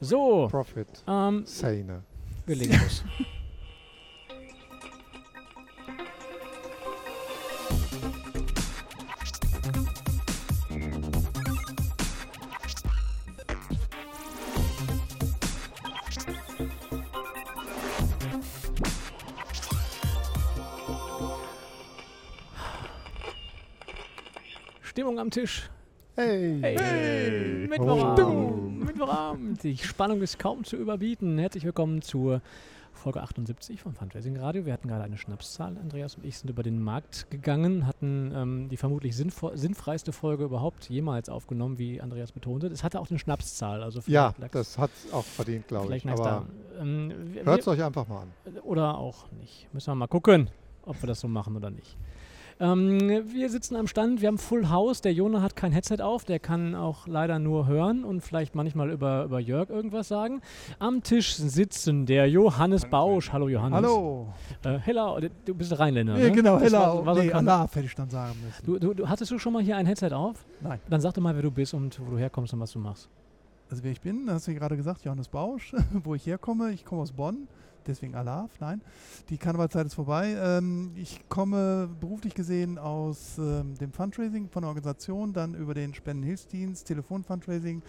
So, Profit. ähm, Szene. wir legen los. Stimmung am Tisch. Hey. Hey, Oh. Mittwochabend. Mittwochabend. Die Spannung ist kaum zu überbieten. Herzlich willkommen zur Folge 78 von Fundraising Radio. Wir hatten gerade eine Schnapszahl. Andreas und ich sind über den Markt gegangen, hatten ähm, die vermutlich sinnfreiste Folge überhaupt jemals aufgenommen, wie Andreas betonte. Es hatte auch eine Schnapszahl. Also Ja, das hat auch verdient, glaube ich. Aber. Ähm, hört es euch einfach mal an. oder auch nicht. Müssen wir mal gucken, ob wir das so machen oder nicht. Ähm, wir sitzen am Stand, wir haben Full House. Der Jona hat kein Headset auf, der kann auch leider nur hören und vielleicht manchmal über, über Jörg irgendwas sagen. Am Tisch sitzen der Johannes Bausch. Hallo Johannes. Hallo. Äh, Hella, du bist der Rheinländer. Ja, ne? genau, Das Hella. war- war so nee, Allah hätte ich dann sagen müssen. Du, du, du, hattest du schon mal hier ein Headset auf? Nein. Dann sag doch mal, wer du bist und wo du herkommst und was du machst. Also wer ich bin, das hast du ja gerade gesagt, Johannes Bausch, wo ich herkomme. Ich komme aus Bonn, deswegen Allah, nein. Die Karnevalzeit ist vorbei. Ähm, ich komme beruflich gesehen aus ähm, dem Fundraising von der Organisation, dann über den Spendenhilfsdienst, Telefonfundraising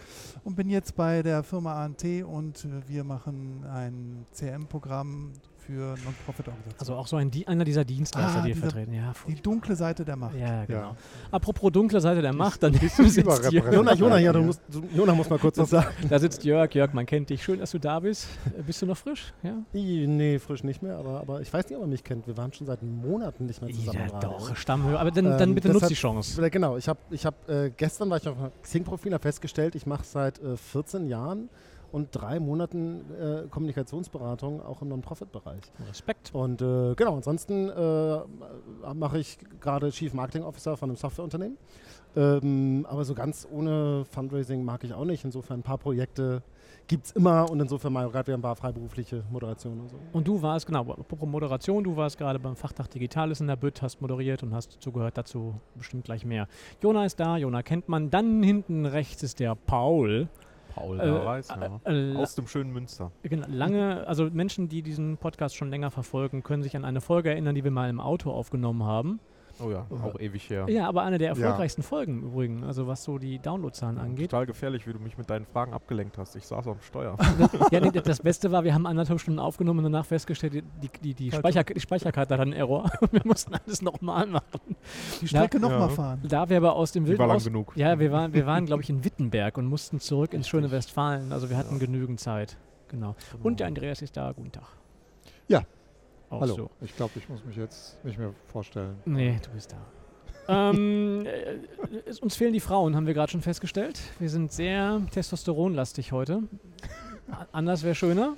und bin jetzt bei der Firma ANT und wir machen ein CRM-Programm für Non-Profit-Organisationen. Also auch so ein, einer dieser Dienstleister, Ah, die ihr vertreten. Ja, die dunkle Seite der Macht. ja, genau. Ja. Apropos dunkle Seite der Macht, dann bisschen sitzt hier, überrepräsentiert. Jona, Jona, ja, du musst, du, Jona muss mal kurz was sagen. da sitzt Jörg. Jörg, man kennt dich. Schön, dass du da bist. Bist du noch frisch? Ja? I, Nee, frisch nicht mehr, aber, aber ich weiß nicht, ob er mich kennt. Wir waren schon seit Monaten nicht mehr zusammen. Ja, doch, Stammhörer. Aber dann, Ähm, dann bitte nutzt die Chance. Äh, Genau, ich habe ich hab, äh, gestern war ich auf einem Xing-Profil festgestellt, ich mache seit äh, 14 Jahren und drei Monaten äh, Kommunikationsberatung auch im Non-Profit-Bereich. Respekt. Und äh, genau, ansonsten äh, mache ich gerade Chief Marketing Officer von einem Softwareunternehmen. Ähm, aber so ganz ohne Fundraising mag ich auch nicht. Insofern ein paar Projekte gibt es immer und insofern mal gerade ein paar freiberufliche Moderationen und so. Und du warst, genau, apropos Moderation, du warst gerade beim Fachtag Digitales in der Bütt, hast moderiert und hast zugehört dazu bestimmt gleich mehr. Jona ist da, Jona kennt man. Dann hinten rechts ist der Paul. Paul Äh, äh, weiß, ja. äh, Aus dem schönen Münster. Genau, lange, also Menschen, die diesen Podcast schon länger verfolgen, können sich an eine Folge erinnern, die wir mal im Auto aufgenommen haben. Oh ja, auch ewig her. Ja, aber eine der Ja. erfolgreichsten Folgen im Übrigen, also was so die Downloadzahlen angeht. Total gefährlich, wie du mich mit deinen Fragen abgelenkt hast. Ich saß am Steuer. ja, nee, das Beste war, wir haben anderthalb Stunden aufgenommen und danach festgestellt, die, die, die. Speicher, die Speicherkarte hat einen Error. wir mussten alles nochmal machen. Die Strecke Ja. nochmal Ja. fahren. Da wir aber aus dem Die Wilden war lang aus genug. Ja, wir waren, wir waren glaube ich, in Wittenberg und mussten zurück ins schöne Westfalen. Also wir hatten genügend Zeit. Genau. Und der Andreas ist da. Guten Tag. Ja. Auch Hallo. so. Ich glaube, ich muss mich jetzt nicht mehr vorstellen. Nee, du bist da. ähm, äh, uns fehlen die Frauen, haben wir gerade schon festgestellt. Wir sind sehr testosteronlastig heute. Anders wäre schöner.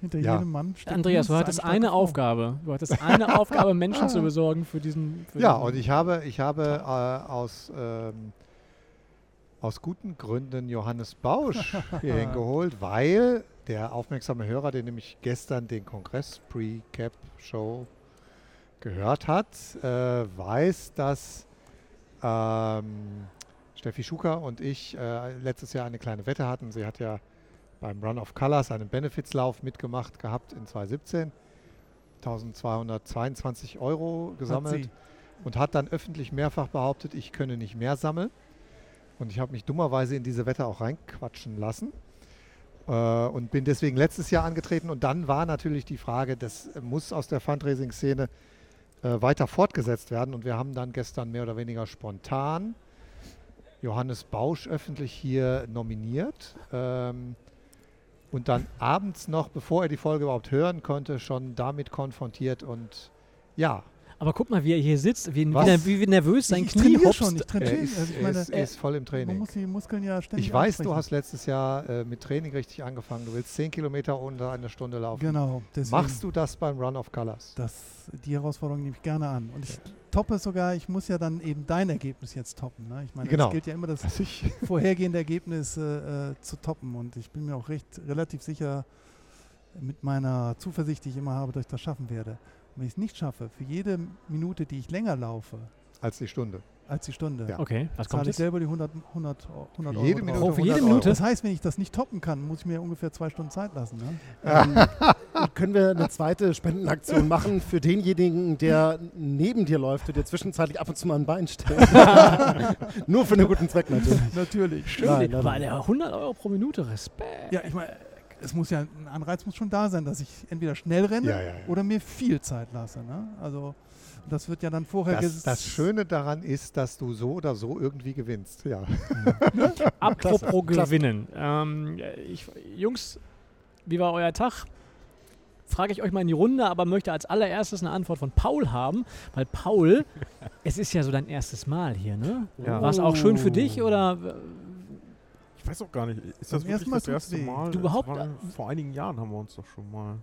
Hinter Ja. jedem Mann steht Andreas, du hattest eine Frau. Aufgabe. Du hattest eine Aufgabe, Menschen zu besorgen für diesen. Für Ja, diesen und ich habe, ich habe äh, aus, ähm, aus guten Gründen Johannes Bausch hierhin geholt, weil der aufmerksame Hörer, der nämlich gestern den Kongress Pre-Cap Show gehört hat, äh, weiß, dass ähm, Steffi Schuker und ich äh, letztes Jahr eine kleine Wette hatten. Sie hat ja beim Run of Colors einen Benefitslauf mitgemacht gehabt in 2017. 1222 Euro Hat gesammelt sie. und hat dann öffentlich mehrfach behauptet, ich könne nicht mehr sammeln. Und ich habe mich dummerweise in diese Wette auch reinquatschen lassen und bin deswegen letztes Jahr angetreten. Und dann war natürlich die Frage, das muss aus der Fundraising-Szene äh, weiter fortgesetzt werden. Und wir haben dann gestern mehr oder weniger spontan Johannes Bausch öffentlich hier nominiert. Ähm, und dann abends noch, bevor er die Folge überhaupt hören konnte, schon damit konfrontiert. Und ja, Aber guck mal, wie er hier sitzt, wie, wie, wie nervös sein ich Knie trainiere hopst. schon, ich er trainiere. ist, Also ich er meine, ist, er ist voll im man Training. muss die Muskeln ja ständig Ich weiß, du ansprechen. hast letztes Jahr äh, mit Training richtig angefangen. Du willst 10 Kilometer unter einer Stunde laufen. Genau, deswegen Machst du das beim Run of Colors? das, die Herausforderung nehme ich gerne an. Und ich toppe es sogar, ich muss ja dann eben dein Ergebnis jetzt toppen. Ne? Ich meine, Genau. es gilt ja immer das Also ich, vorhergehende Ergebnis äh, äh, zu toppen. Und ich bin mir auch recht relativ sicher mit meiner Zuversicht, die ich immer habe, dass ich das schaffen werde. Wenn ich es nicht schaffe, für jede Minute, die ich länger laufe, als die Stunde. als die Stunde. Ja. Okay, was kommt Zahle ich selber die 100, 100, 100 Euro. Jede. Minute Oh, für jede 100 Minute? Das heißt, wenn ich das nicht toppen kann, muss ich mir ungefähr zwei Stunden Zeit lassen. Ne? Ähm, können wir eine zweite Spendenaktion machen für denjenigen, der neben dir läuft und dir zwischenzeitlich ab und zu mal ein Bein stellt? Nur für einen guten Zweck natürlich. Natürlich. Schön, Nein, nein, aber nein. der 100 Euro pro Minute, Respekt. Ja, ich meine, es muss ja, ein Anreiz muss schon da sein, dass ich entweder schnell renne Ja, ja, ja. oder mir viel Zeit lasse. Ne? Also das wird ja dann vorher Das, das Schöne daran ist, dass du so oder so irgendwie gewinnst. Ja. Apropos Klasse, klasse. gewinnen. Ähm, ich, Jungs, wie war euer Tag? Frage ich euch mal in die Runde, aber möchte als allererstes eine Antwort von Paul haben, weil Paul, es ist ja so dein erstes Mal hier, ne? Ja. War es auch schön für dich oder Ich weiß auch gar nicht, ist das wirklich das erste. Mal? Du überhaupt- war- vor einigen Jahren haben wir uns doch schon mal.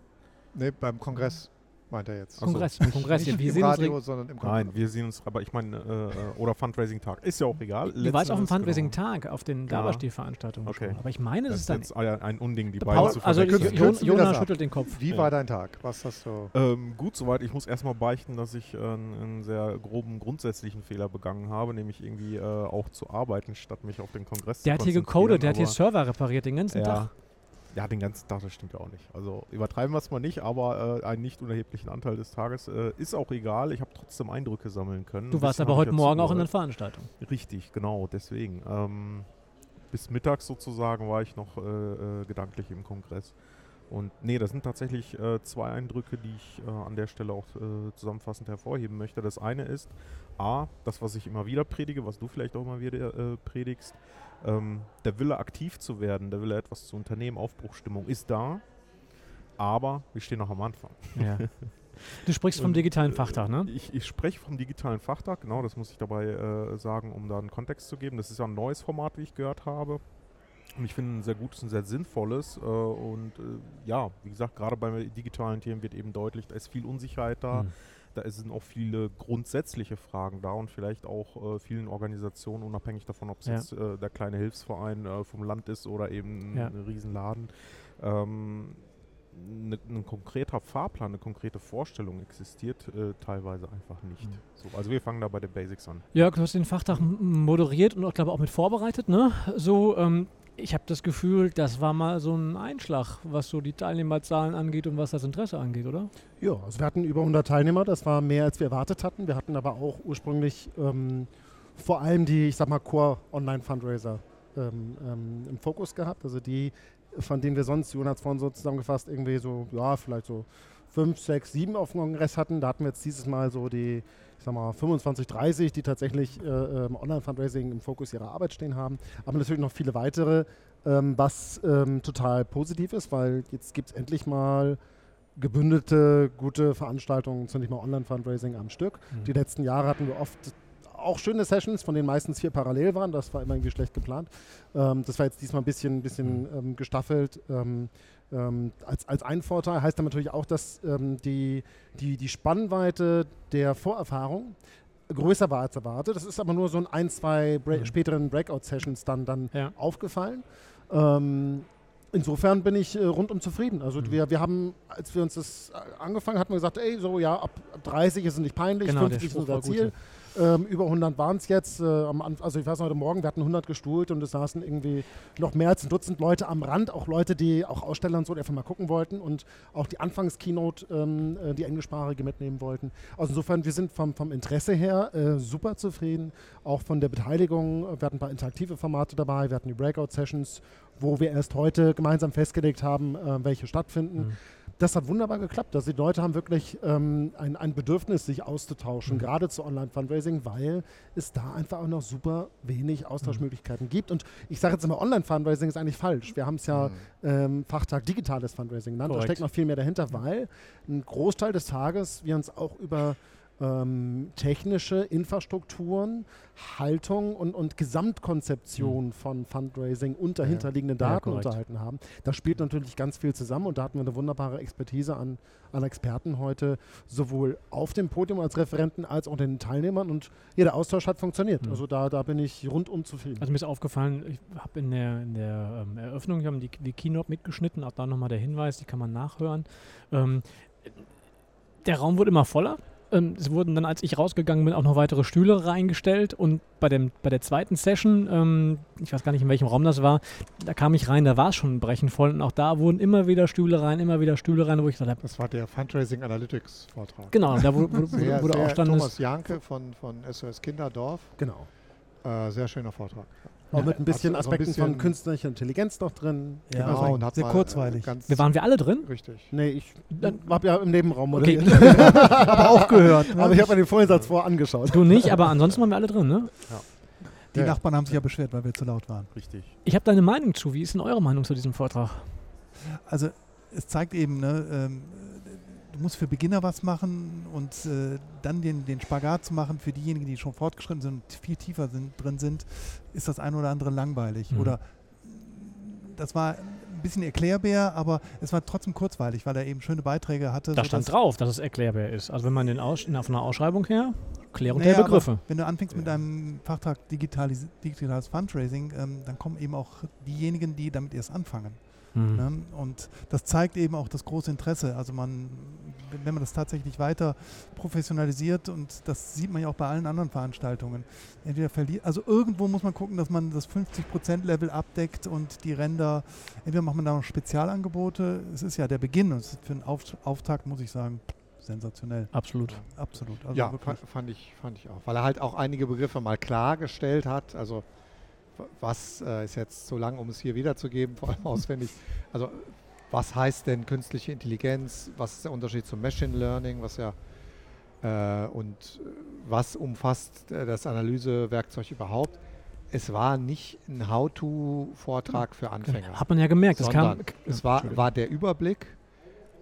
Nee, beim Kongress meint er jetzt. Ach so. Kongress? Kongress Nicht wir im Radio, sondern im Nein, Kongress. wir sehen uns, aber ich meine, äh, oder Fundraising-Tag. Ist ja auch egal. Du warst auf dem Endes, Fundraising-Tag, auf den Ja. Dabasteh-Veranstaltungen Okay. Aber ich meine, Genau. es Das ist dann... jetzt ein ein Unding, die beiden zu also verwechseln. Kürzen- Jo- kürzen wir das Jonas schüttelt den Kopf. Wie Ja. war dein Tag? Was hast du? Ähm, gut, soweit. Ich muss erstmal beichten, dass ich äh, einen, sehr groben grundsätzlichen Fehler begangen habe, nämlich irgendwie äh, auch zu arbeiten, statt mich auf den Kongress Der zu hat hier konzentrieren. gecodet, der hat hier Server repariert den ganzen ja, Tag. Ja, den ganzen Tag, das stimmt ja auch nicht. Also übertreiben wir es mal nicht, aber äh, einen nicht unerheblichen Anteil des Tages äh, ist auch egal. Ich habe trotzdem Eindrücke sammeln können. Du warst aber heute Morgen auch in der dazugehört. Veranstaltung. Richtig, genau, deswegen. Ähm, bis mittags sozusagen war ich noch äh, äh, gedanklich im Kongress. Und nee, das sind tatsächlich äh, zwei Eindrücke, die ich äh, an der Stelle auch äh, zusammenfassend hervorheben möchte. Das eine ist, A, das, was ich immer wieder predige, was du vielleicht auch immer wieder äh, predigst, ähm, der Wille aktiv zu werden, der Wille etwas zu unternehmen, Aufbruchstimmung ist da, aber wir stehen noch am Anfang. Ja. Du sprichst vom digitalen äh, Fachtag, ne? Ich, ich spreche vom digitalen Fachtag, genau, das muss ich dabei äh, sagen, um da einen Kontext zu geben. Das ist ja ein neues Format, wie ich gehört habe. Und ich finde ein sehr gutes und sehr sinnvolles. Äh, und äh, ja, wie gesagt, gerade bei digitalen Themen wird eben deutlich, da ist viel Unsicherheit da. Hm. Da sind auch viele grundsätzliche Fragen da und vielleicht auch äh, vielen Organisationen, unabhängig davon, ob es Ja. jetzt äh, der kleine Hilfsverein äh, vom Land ist oder eben Ja. ein Riesenladen. Ähm, ne, ein konkreter Fahrplan, eine konkrete Vorstellung existiert äh, teilweise einfach nicht. Mhm. So, also wir fangen da bei den Basics an. Jörg, du hast den Fachtag moderiert und auch, glaube auch mit vorbereitet, ne? So, ähm, ich habe das Gefühl, das war mal so ein Einschlag, was so die Teilnehmerzahlen angeht und was das Interesse angeht, oder? Ja, also wir hatten über 100 Teilnehmer, das war mehr als wir erwartet hatten. Wir hatten aber auch ursprünglich ähm, vor allem die, ich sag mal, Core-Online-Fundraiser ähm, ähm, im Fokus gehabt. Also die, von denen wir sonst, Jonas vorhin so zusammengefasst, irgendwie so, ja, vielleicht so fünf, sechs, sieben auf dem Kongress hatten. Da hatten wir jetzt dieses Mal so die, ich sag mal, 25, 30, die tatsächlich äh, ähm, Online-Fundraising im Fokus ihrer Arbeit stehen haben. Aber natürlich noch viele weitere, ähm, was ähm, total positiv ist, weil jetzt gibt es endlich mal gebündelte, gute Veranstaltungen zum Thema Online-Fundraising am Stück. Mhm. Die letzten Jahre hatten wir oft auch schöne Sessions, von denen meistens vier parallel waren. Das war immer irgendwie schlecht geplant. Ähm, das war jetzt diesmal ein bisschen, bisschen ähm, gestaffelt. Ähm, ähm, als, als ein Vorteil heißt dann natürlich auch, dass ähm, die, die, die Spannweite der Vorerfahrung größer war als erwartet. Das ist aber nur so in ein, zwei Bra Mhm. späteren Breakout-Sessions dann, dann Ja. aufgefallen. Ähm, insofern bin ich äh, rundum zufrieden. Also Mhm. wir, wir haben, als wir uns das äh, angefangen hatten, wir gesagt, ey, so ja, ab ab 30 ist es nicht peinlich, Genau, der 50 ist unser war gut, Ziel. Ähm, über 100 waren es jetzt. Äh, also ich weiß noch, heute Morgen, wir hatten 100 gestuhlt und es saßen irgendwie noch mehr als ein Dutzend Leute am Rand, auch Leute, die auch Aussteller und so, einfach mal gucken wollten und auch die Anfangs-Keynote, ähm, äh, die englischsprachige mitnehmen wollten. Also insofern, wir sind vom, vom Interesse her äh, super zufrieden, auch von der Beteiligung. Wir hatten ein paar interaktive Formate dabei, wir hatten die Breakout-Sessions, wo wir erst heute gemeinsam festgelegt haben, äh, welche stattfinden. Mhm. Das hat wunderbar geklappt. Also die Leute haben wirklich ähm, ein, ein Bedürfnis, sich auszutauschen, Mhm. gerade zu Online-Fundraising, weil es da einfach auch noch super wenig Austauschmöglichkeiten gibt. Und ich sage jetzt immer, Online-Fundraising ist eigentlich falsch. Wir haben es ja Mhm. ähm, Fachtag digitales Fundraising genannt. Da Korrekt. steckt noch viel mehr dahinter, weil ein Großteil des Tages wir uns auch über ähm, technische Infrastrukturen, Haltung und, und Gesamtkonzeption von Fundraising und dahinterliegenden Ja, Daten korrekt. unterhalten haben. Da spielt natürlich ganz viel zusammen und da hatten wir eine wunderbare Expertise an, an Experten heute, sowohl auf dem Podium als Referenten als auch den Teilnehmern und ja, der Austausch hat funktioniert. Mhm. Also da, da bin ich rundum zufrieden. Also mir ist aufgefallen, ich habe in der, in der ähm, Eröffnung, ich habe die, die Keynote mitgeschnitten, auch da nochmal der Hinweis, die kann man nachhören. Ähm, der Raum wurde immer voller. Ähm, es wurden dann, als ich rausgegangen bin, auch noch weitere Stühle reingestellt und bei, dem, bei der zweiten Session, ähm, ich weiß gar nicht, in welchem Raum das war, da kam ich rein, da war es schon brechend voll und auch da wurden immer wieder Stühle rein, immer wieder Stühle rein, wo ich gesagt habe, Das war der Fundraising Analytics Vortrag. genau, da wo, wo, wo, Sehr, du sehr auch standest. Thomas Janke von, von SOS Kinderdorf. Genau. Äh, sehr schöner Vortrag. Auch mit ein bisschen Also so ein Aspekten von bisschen- künstlicher Intelligenz noch drin. Ja, genau, also und hat sehr mal, äh, kurzweilig. Ganz Wir waren wir alle drin? richtig. Nee, ich habe ja im Nebenraum Okay. aber auch gehört. Ne? Aber ich habe mir den Vollsatz vor angeschaut. Du nicht, aber ansonsten waren wir alle drin, ne? Die Ja. Nachbarn haben sich ja beschwert, weil wir zu laut waren. Richtig. Ich habe deine Meinung zu. Wie ist denn eure Meinung zu diesem Vortrag? Also es zeigt eben, ne, ähm, du musst für Beginner was machen und äh, dann den, den Spagat zu machen für diejenigen, die schon fortgeschritten sind und viel tiefer sind, drin sind, ist das ein oder andere langweilig. Mhm. Oder das war ein bisschen erklärbär, aber es war trotzdem kurzweilig, weil er eben schöne Beiträge hatte. Da stand drauf, dass es erklärbar ist. Also wenn man den Aus von der Ausschreibung her, Klärung Naja, der Begriffe. Wenn du anfängst mit einem Fachtrag Digitalis digitales Fundraising, ähm, dann kommen eben auch diejenigen, die damit erst anfangen. Hm. Ne? Und das zeigt eben auch das große Interesse. Also man, wenn man das tatsächlich weiter professionalisiert und das sieht man ja auch bei allen anderen Veranstaltungen. Entweder verliert, also irgendwo muss man gucken, dass man das 50%-Level abdeckt und die Ränder, entweder macht man da noch Spezialangebote. Es ist ja der Beginn und es ist für einen Auf, Auftakt, muss ich sagen, sensationell. Absolut. Absolut. Also ja, fand ich, fand ich auch. Weil er halt auch einige Begriffe mal klargestellt hat. Also was äh, ist jetzt so lang, um es hier wiederzugeben, vor allem auswendig. Also was heißt denn künstliche Intelligenz? Was ist der Unterschied zum Machine Learning? Was ja äh, und äh, was umfasst äh, das Analysewerkzeug überhaupt? Es war nicht ein How-to-Vortrag für Anfänger. Hat man ja gemerkt. Das kam, es war, war der Überblick,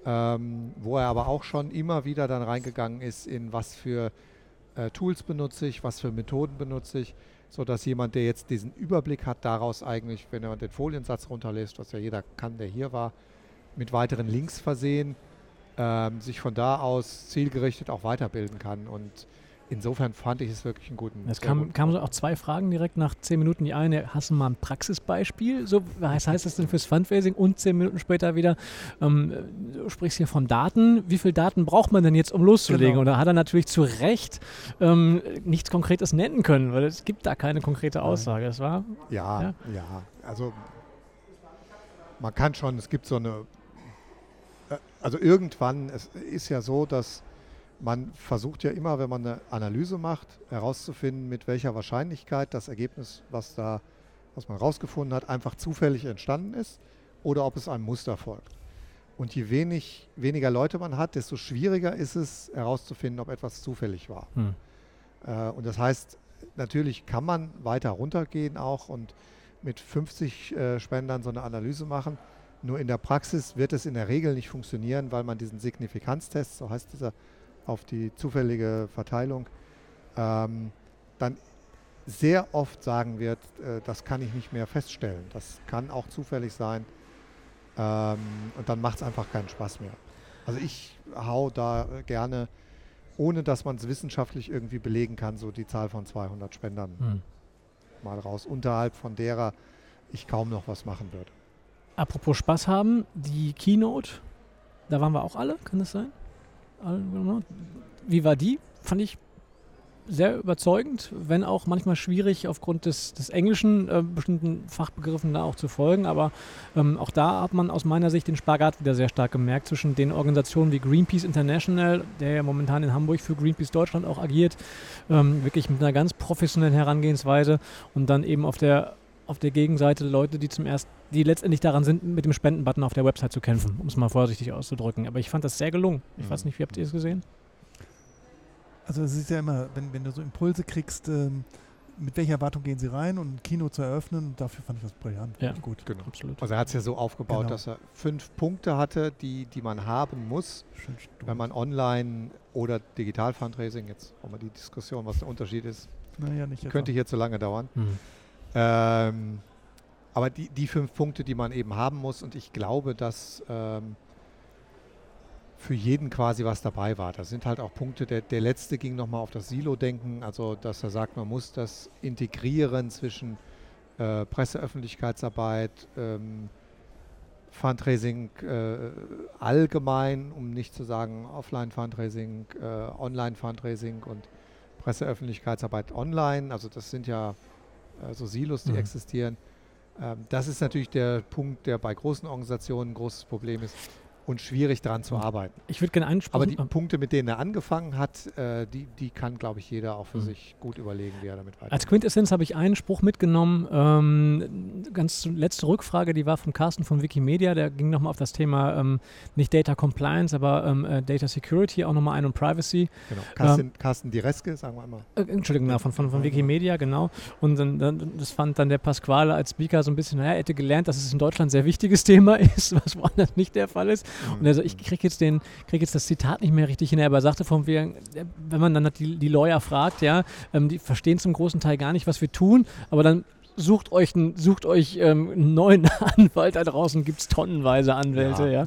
ähm, wo er aber auch schon immer wieder dann reingegangen ist in was für äh, Tools benutze ich, was für Methoden benutze ich, sodass jemand, der jetzt diesen Überblick hat, daraus eigentlich, wenn er den Foliensatz runterlässt, was ja jeder kann, der hier war, mit weiteren Links versehen, ähm, sich von da aus zielgerichtet auch weiterbilden kann. Und insofern fand ich es wirklich einen guten. Es sehr kam, kamen so auch zwei Fragen direkt nach zehn Minuten. Die eine, hast du mal ein Praxisbeispiel? So, was heißt das denn fürs Fundraising? Und zehn Minuten später wieder, ähm, du sprichst hier von Daten. Wie viel Daten braucht man denn jetzt, um loszulegen? Genau. Und da hat er natürlich zu Recht ähm, nichts Konkretes nennen können, weil es gibt da keine konkrete Aussage. Es war, Ja, Ja? ja, Also man kann schon, es gibt so eine, äh, also irgendwann, es ist ja so, dass man versucht ja immer, wenn man eine Analyse macht, herauszufinden, mit welcher Wahrscheinlichkeit das Ergebnis, was da, was man herausgefunden hat, einfach zufällig entstanden ist oder ob es einem Muster folgt. Und je wenig, weniger Leute man hat, desto schwieriger ist es herauszufinden, ob etwas zufällig war. hm. Äh, und das heißt, natürlich kann man weiter runtergehen auch und mit 50 äh, Spendern so eine Analyse machen. Nur in der Praxis wird es in der Regel nicht funktionieren, weil man diesen Signifikanztest, so heißt dieser, auf die zufällige Verteilung, ähm, dann sehr oft sagen wird, äh, das kann ich nicht mehr feststellen. Das kann auch zufällig sein. Ähm, und dann macht es einfach keinen Spaß mehr. Also ich hau da gerne, ohne dass man es wissenschaftlich irgendwie belegen kann, so die Zahl von 200 Spendern Hm. mal raus, unterhalb von derer ich kaum noch was machen würde. Apropos Spaß haben, die Keynote, da waren wir auch alle, kann das sein? Wie war die? Fand ich sehr überzeugend, wenn auch manchmal schwierig aufgrund des, des Englischen äh, bestimmten Fachbegriffen da auch zu folgen. Aber ähm, auch da hat man aus meiner Sicht den Spagat wieder sehr stark gemerkt zwischen den Organisationen wie Greenpeace International, der ja momentan in Hamburg für Greenpeace Deutschland auch agiert, ähm, wirklich mit einer ganz professionellen Herangehensweise und dann eben auf der auf der Gegenseite Leute, die zum ersten, die letztendlich daran sind, mit dem Spendenbutton auf der Website zu kämpfen, um es mal vorsichtig auszudrücken. Aber ich fand das sehr gelungen. Ich Mhm. weiß nicht, wie habt ihr es gesehen? Also es ist ja immer, wenn, wenn du so Impulse kriegst, ähm, mit welcher Erwartung gehen sie rein und ein Kino zu eröffnen, dafür fand ich das brillant. Ja. Gut. Genau. Absolut. Also er hat es ja so aufgebaut, Genau. dass er fünf Punkte hatte, die, die man haben muss, wenn man online oder digital Fundraising, jetzt haben wir die Diskussion, was der Unterschied ist, naja, könnte hier zu lange dauern. Hm. Ähm, aber die, die fünf Punkte, die man eben haben muss, und ich glaube, dass ähm, für jeden quasi was dabei war. Das sind halt auch Punkte, der, der letzte ging nochmal auf das Silo-Denken, also dass er sagt, man muss das integrieren zwischen äh, Presseöffentlichkeitsarbeit, ähm, Fundraising äh, allgemein, um nicht zu sagen Offline-Fundraising, äh, Online-Fundraising und Presseöffentlichkeitsarbeit online. Also das sind ja äh, so Silos, die Mhm. existieren. Ähm, das ist natürlich der Punkt, der bei großen Organisationen ein großes Problem ist und schwierig daran zu arbeiten. Ich würde gerne Aber einsprechen. die Punkte, mit denen er angefangen hat, äh, die, die kann, glaube ich, jeder auch für Mhm. sich gut überlegen, wie er damit weitermacht. Als Quintessenz habe ich einen Spruch mitgenommen. Ähm, ganz letzte Rückfrage, die war vom Carsten von Wikimedia. Der ging nochmal auf das Thema ähm, nicht Data Compliance, aber ähm, äh, Data Security auch nochmal ein und Privacy. Genau. Carsten, Carsten Direske, sagen wir einmal. Äh, Entschuldigung, von, von, von Wikimedia, genau. Und dann, dann, das fand dann der Pasquale als Speaker so ein bisschen, naja, er hätte gelernt, dass es in Deutschland ein sehr wichtiges Thema ist, was woanders nicht der Fall ist. Und er so, ich kriege jetzt, den- krieg jetzt das Zitat nicht mehr richtig hin, aber er sagte von wegen, äh, wenn man dann halt die, die Lawyer fragt, ja, ähm, die verstehen zum großen Teil gar nicht, was wir tun, aber dann sucht euch, einen, sucht euch ähm, einen neuen Anwalt da draußen, gibt es tonnenweise Anwälte, ja,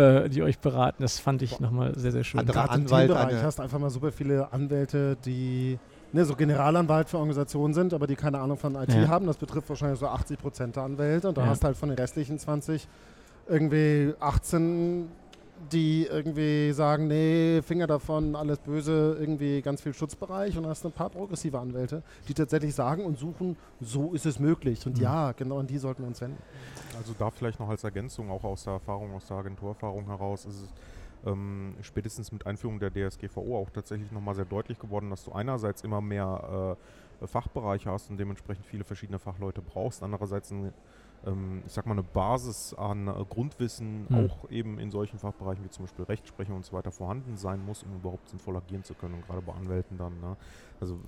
Äh, die euch beraten. Das fand ich nochmal sehr, sehr schön. Andere Anwalt, eine- hast du einfach mal super viele Anwälte, die ne, so Generalanwalt für Organisationen sind, aber die keine Ahnung von IT Ja. haben. Das betrifft wahrscheinlich so 80 Prozent der Anwälte. Und da Ja. hast du halt von den restlichen 20 irgendwie 18, die irgendwie sagen, nee, Finger davon, alles böse, irgendwie ganz viel Schutzbereich. Und hast ein paar progressive Anwälte, die tatsächlich sagen und suchen, so ist es möglich. Und Mhm. ja, genau an die sollten wir uns wenden. Also da vielleicht noch als Ergänzung, auch aus der Erfahrung, aus der Agenturerfahrung heraus, ist es ähm, spätestens mit Einführung der DSGVO auch tatsächlich nochmal sehr deutlich geworden, dass du einerseits immer mehr äh, Fachbereiche hast und dementsprechend viele verschiedene Fachleute brauchst, andererseits ein, ähm, ich sag mal eine Basis an äh, Grundwissen Hm. auch eben in solchen Fachbereichen wie zum Beispiel Rechtsprechung und so weiter vorhanden sein muss, um überhaupt sinnvoll agieren zu können und gerade bei Anwälten dann. Ne? Also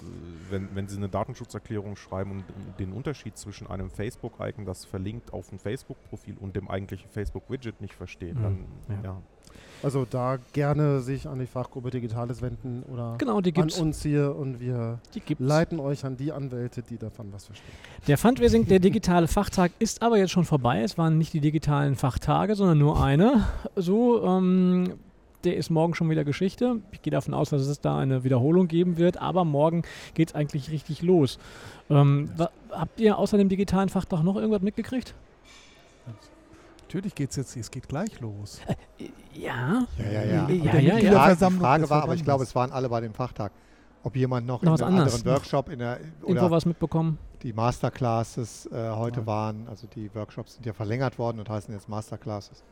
wenn, wenn Sie eine Datenschutzerklärung schreiben und den Unterschied zwischen einem Facebook-Icon, das verlinkt auf ein Facebook-Profil und dem eigentlichen Facebook-Widget nicht verstehen, Mhm. dann Ja. ja. Also da gerne sich an die Fachgruppe Digitales wenden oder Genau, die an uns hier und wir leiten euch an die Anwälte, die davon was verstehen. Der Fundraising, der digitale Fachtag ist aber jetzt schon vorbei. Es waren nicht die digitalen Fachtage, sondern nur eine. So, ähm, der ist morgen schon wieder Geschichte. Ich gehe davon aus, dass es da eine Wiederholung geben wird, aber morgen geht es eigentlich richtig los. Ähm, wa- habt ihr außer dem digitalen Fachtag noch irgendwas mitgekriegt? Natürlich geht es jetzt, es geht gleich los. Ja, Ja. ja, ja. Ja, Die ja, Frage- ja. Die Frage war, aber ich glaube, es waren alle bei dem Fachtag. Ob jemand noch, Noch in einem anderen Workshop in der, oder was mitbekommen? die Masterclasses äh, heute Ja. waren. Also die Workshops sind ja verlängert worden und heißen jetzt Masterclasses.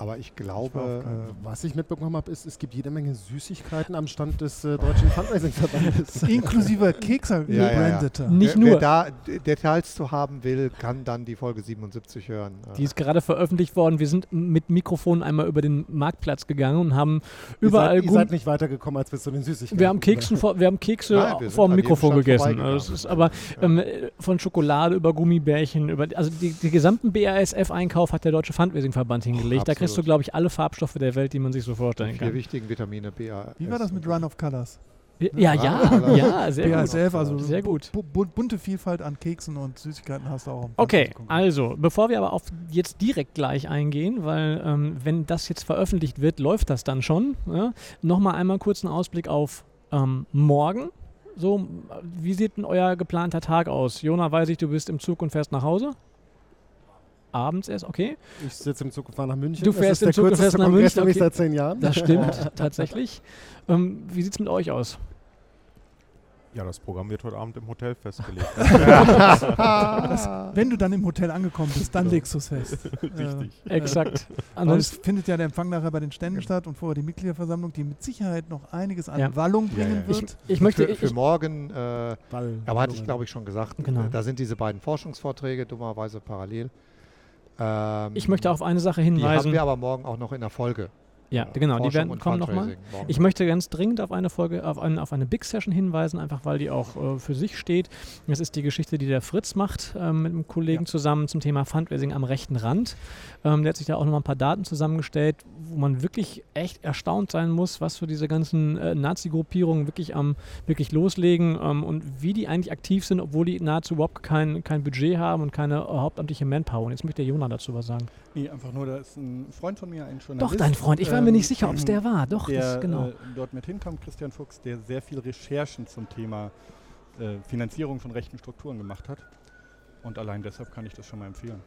Aber ich glaube, keinen äh, Was ich mitbekommen habe, ist, es gibt jede Menge Süßigkeiten am Stand des äh, Deutschen Fundraising-Verbandes. Inklusive Kekse Ja, ja, ja. Nicht wer, nur. wer da Details zu haben will, kann dann die Folge 77 hören. Äh, Die ist gerade veröffentlicht worden. Wir sind mit Mikrofonen einmal über den Marktplatz gegangen und haben Ihr überall seid, ihr seid nicht weitergekommen als bis zu den Süßigkeiten. Wir haben, Keksen vor, wir haben Kekse Nein, wir vor dem Mikrofon gegessen. Also es ist aber ähm, äh, von Schokolade über Gummibärchen, über also die, die gesamten BASF-Einkauf hat der Deutsche Fundraising-Verband hingelegt. da kriegst du, glaube ich, alle Farbstoffe der Welt, die man sich so vorstellen kann. wichtigen Vitamine BA. Wie war das mit Run of Colors? Ja, ja, Ah, ja, sehr gut. BASF, also Sehr gut. bu- bu- bunte Vielfalt an Keksen und Süßigkeiten hast du auch. Okay, also, bevor wir aber auf jetzt direkt gleich eingehen, weil ähm, wenn das jetzt veröffentlicht wird, läuft das dann schon. Ja? Nochmal einmal kurz einen Ausblick auf ähm, morgen. So, wie sieht denn euer geplanter Tag aus? Jona, weiß ich, du bist im Zug und fährst nach Hause? Abends erst, okay. Ich sitze im Zug und fahre nach München. Du Das fährst im der Zug und kürzeste fährst nach Kongress München, okay. seit zehn Jahren. Das stimmt, tatsächlich. Ähm, wie sieht es mit euch aus? ja, das Programm wird heute Abend im Hotel festgelegt. Wenn du dann im Hotel angekommen bist, dann legst du es fest. Richtig. Exakt. Aber es Ansonsten, findet ja der Empfang nachher bei den Ständen statt und vorher die Mitgliederversammlung, die mit Sicherheit noch einiges an Ja. Wallung Ja, bringen ja. ich, wird. ich möchte, für, ich, für morgen, äh, Ball. aber hatte ich glaube ich schon gesagt, Genau. äh, da sind diese beiden Forschungsvorträge dummerweise parallel. Ähm, ich möchte auf eine Sache Die haben hinweisen. wir aber morgen auch noch in der Folge. Ja, genau, die Forschung werden und kommen nochmal. Ich möchte ganz dringend auf eine Folge, auf, ein, auf eine Big Session hinweisen, einfach weil die auch äh, für sich steht. Das ist die Geschichte, die der Fritz macht ähm, mit einem Kollegen Ja. zusammen zum Thema Fundraising am rechten Rand. Ähm, der hat sich da auch nochmal ein paar Daten zusammengestellt, wo man wirklich echt erstaunt sein muss, was für diese ganzen äh, Nazi-Gruppierungen wirklich am wirklich loslegen ähm, und wie die eigentlich aktiv sind, obwohl die nahezu überhaupt kein, kein Budget haben und keine äh, hauptamtliche Manpower. Und jetzt möchte der Jona dazu was sagen. Nee, einfach nur, da ist ein Freund von mir, ein Doch, Journalist. dein Freund. Ich war mir ähm, nicht sicher, ob es der war. Doch, der das, genau. äh, dort mit hinkam, Christian Fuchs, der sehr viel Recherchen zum Thema äh, Finanzierung von rechten Strukturen gemacht hat. Und allein deshalb kann ich das schon mal empfehlen.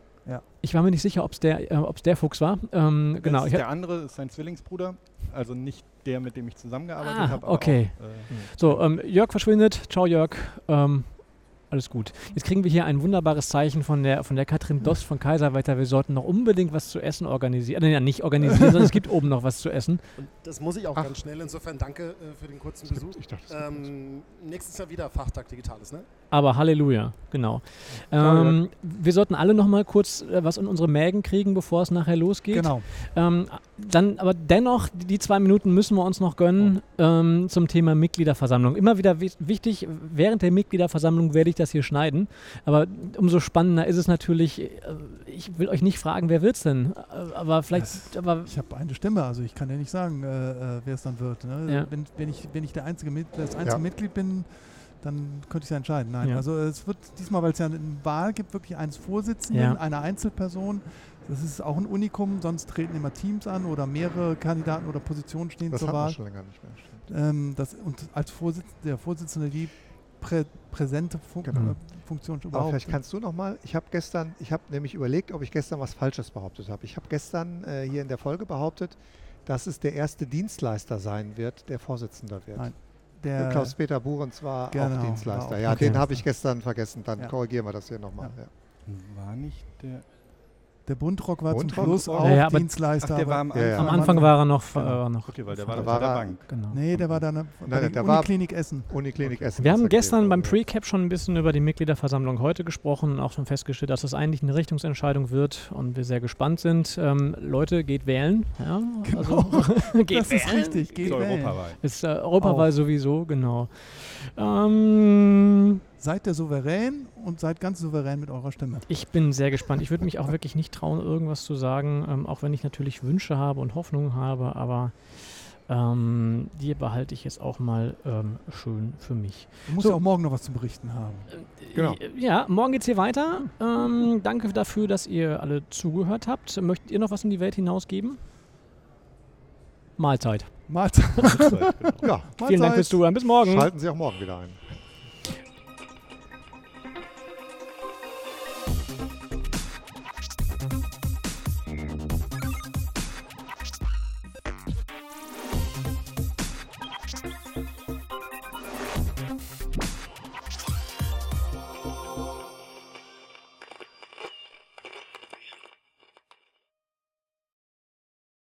Ich war mir nicht sicher, ob es der, äh, ob's der Fuchs war. Ähm, genau. Der andere ist sein Zwillingsbruder, also nicht der, mit dem ich zusammengearbeitet Ah, habe. okay. Auch, äh, so, ähm, Jörg verschwindet. Ciao, Jörg. Ähm, alles gut. Jetzt kriegen wir hier ein wunderbares Zeichen von der, von der Katrin Dost von Kaiserwetter. Wir sollten noch unbedingt was zu essen organisieren. Äh, ja, nicht organisieren, sondern es gibt oben noch was zu essen. Und das muss ich auch Ach. ganz schnell. Insofern danke äh, für den kurzen gibt- Besuch. Ich dachte, es gibt was. Ähm, nächstes Jahr wieder Fachtag Digitales, ne? Aber Halleluja, genau. Ähm, wir sollten alle noch mal kurz äh, was in unsere Mägen kriegen, bevor es nachher losgeht. Genau. Ähm, dann, aber dennoch, die zwei Minuten müssen wir uns noch gönnen ähm, zum Thema Mitgliederversammlung. Immer wieder wi wichtig, während der Mitgliederversammlung werde ich das hier schneiden. Aber umso spannender ist es natürlich, äh, ich will euch nicht fragen, wer wird's denn? Äh, aber vielleicht, aber Ich habe eine Stimme, also ich kann ja nicht sagen, äh, wer es dann wird. Ne? Ja. Wenn, wenn, ich, wenn ich der einzige, das einzige Ja. Mitglied bin, dann könnte ich es ja entscheiden. Nein, Ja. also es wird diesmal, weil es ja eine Wahl gibt, wirklich eines Vorsitzenden, Ja. einer Einzelperson. Das ist auch ein Unikum, sonst treten immer Teams an oder mehrere Kandidaten oder Positionen stehen Das zur Wahl. schon länger nicht mehr. Stimmt. Ähm, das, und als Vorsitz, der Vorsitzende die prä, präsente Fun Genau. äh, Funktion Aber überhaupt. vielleicht kannst du noch mal, ich habe gestern, ich habe nämlich überlegt, ob ich gestern was Falsches behauptet habe. Ich habe gestern äh, hier in der Folge behauptet, dass es der erste Dienstleister sein wird, der Vorsitzender wird. Nein, der, Klaus-Peter Buhrens war Genau, auch war Dienstleister. auch ja, okay. den habe ich gestern vergessen. Dann Ja. korrigieren wir das hier nochmal. Ja. Ja. War nicht der. Der Bundrock war Bundrock zum Schluss war- auch Ja, Dienstleister. Ach, der war am Ja, ja. am Anfang. Anfang war er noch. Genau. Äh, noch Okay, weil der war, war bei der er- Bank. genau. Nee, der war dann bei nein, der der war- Uniklinik Essen. Uniklinik Essen. Wir ist haben er gestern beim. Pre-Cap schon ein bisschen über die Mitgliederversammlung heute gesprochen und auch schon festgestellt, dass das eigentlich eine Richtungsentscheidung wird und wir sehr gespannt sind. Ähm, Leute, geht wählen. Ja, also, geht das ist wählen. richtig, geht So wählen. europaweit. Ist äh, europaweit sowieso, genau. Ähm, Seid der souverän und seid ganz souverän mit eurer Stimme. ich bin sehr gespannt. Ich würde mich auch wirklich nicht trauen, irgendwas zu sagen, ähm, auch wenn ich natürlich Wünsche habe und Hoffnungen habe, aber ähm, die behalte ich jetzt auch mal ähm, schön für mich. Du musst So. ja auch morgen noch was zu berichten haben. Genau. Ja, morgen geht's hier weiter. Ähm, danke dafür, dass ihr alle zugehört habt. Möchtet ihr noch was in die Welt hinausgeben? Mahlzeit. Mahlzeit. Ja, Vielen Dank fürs Zuhören. Bis morgen. schalten Sie auch morgen wieder ein.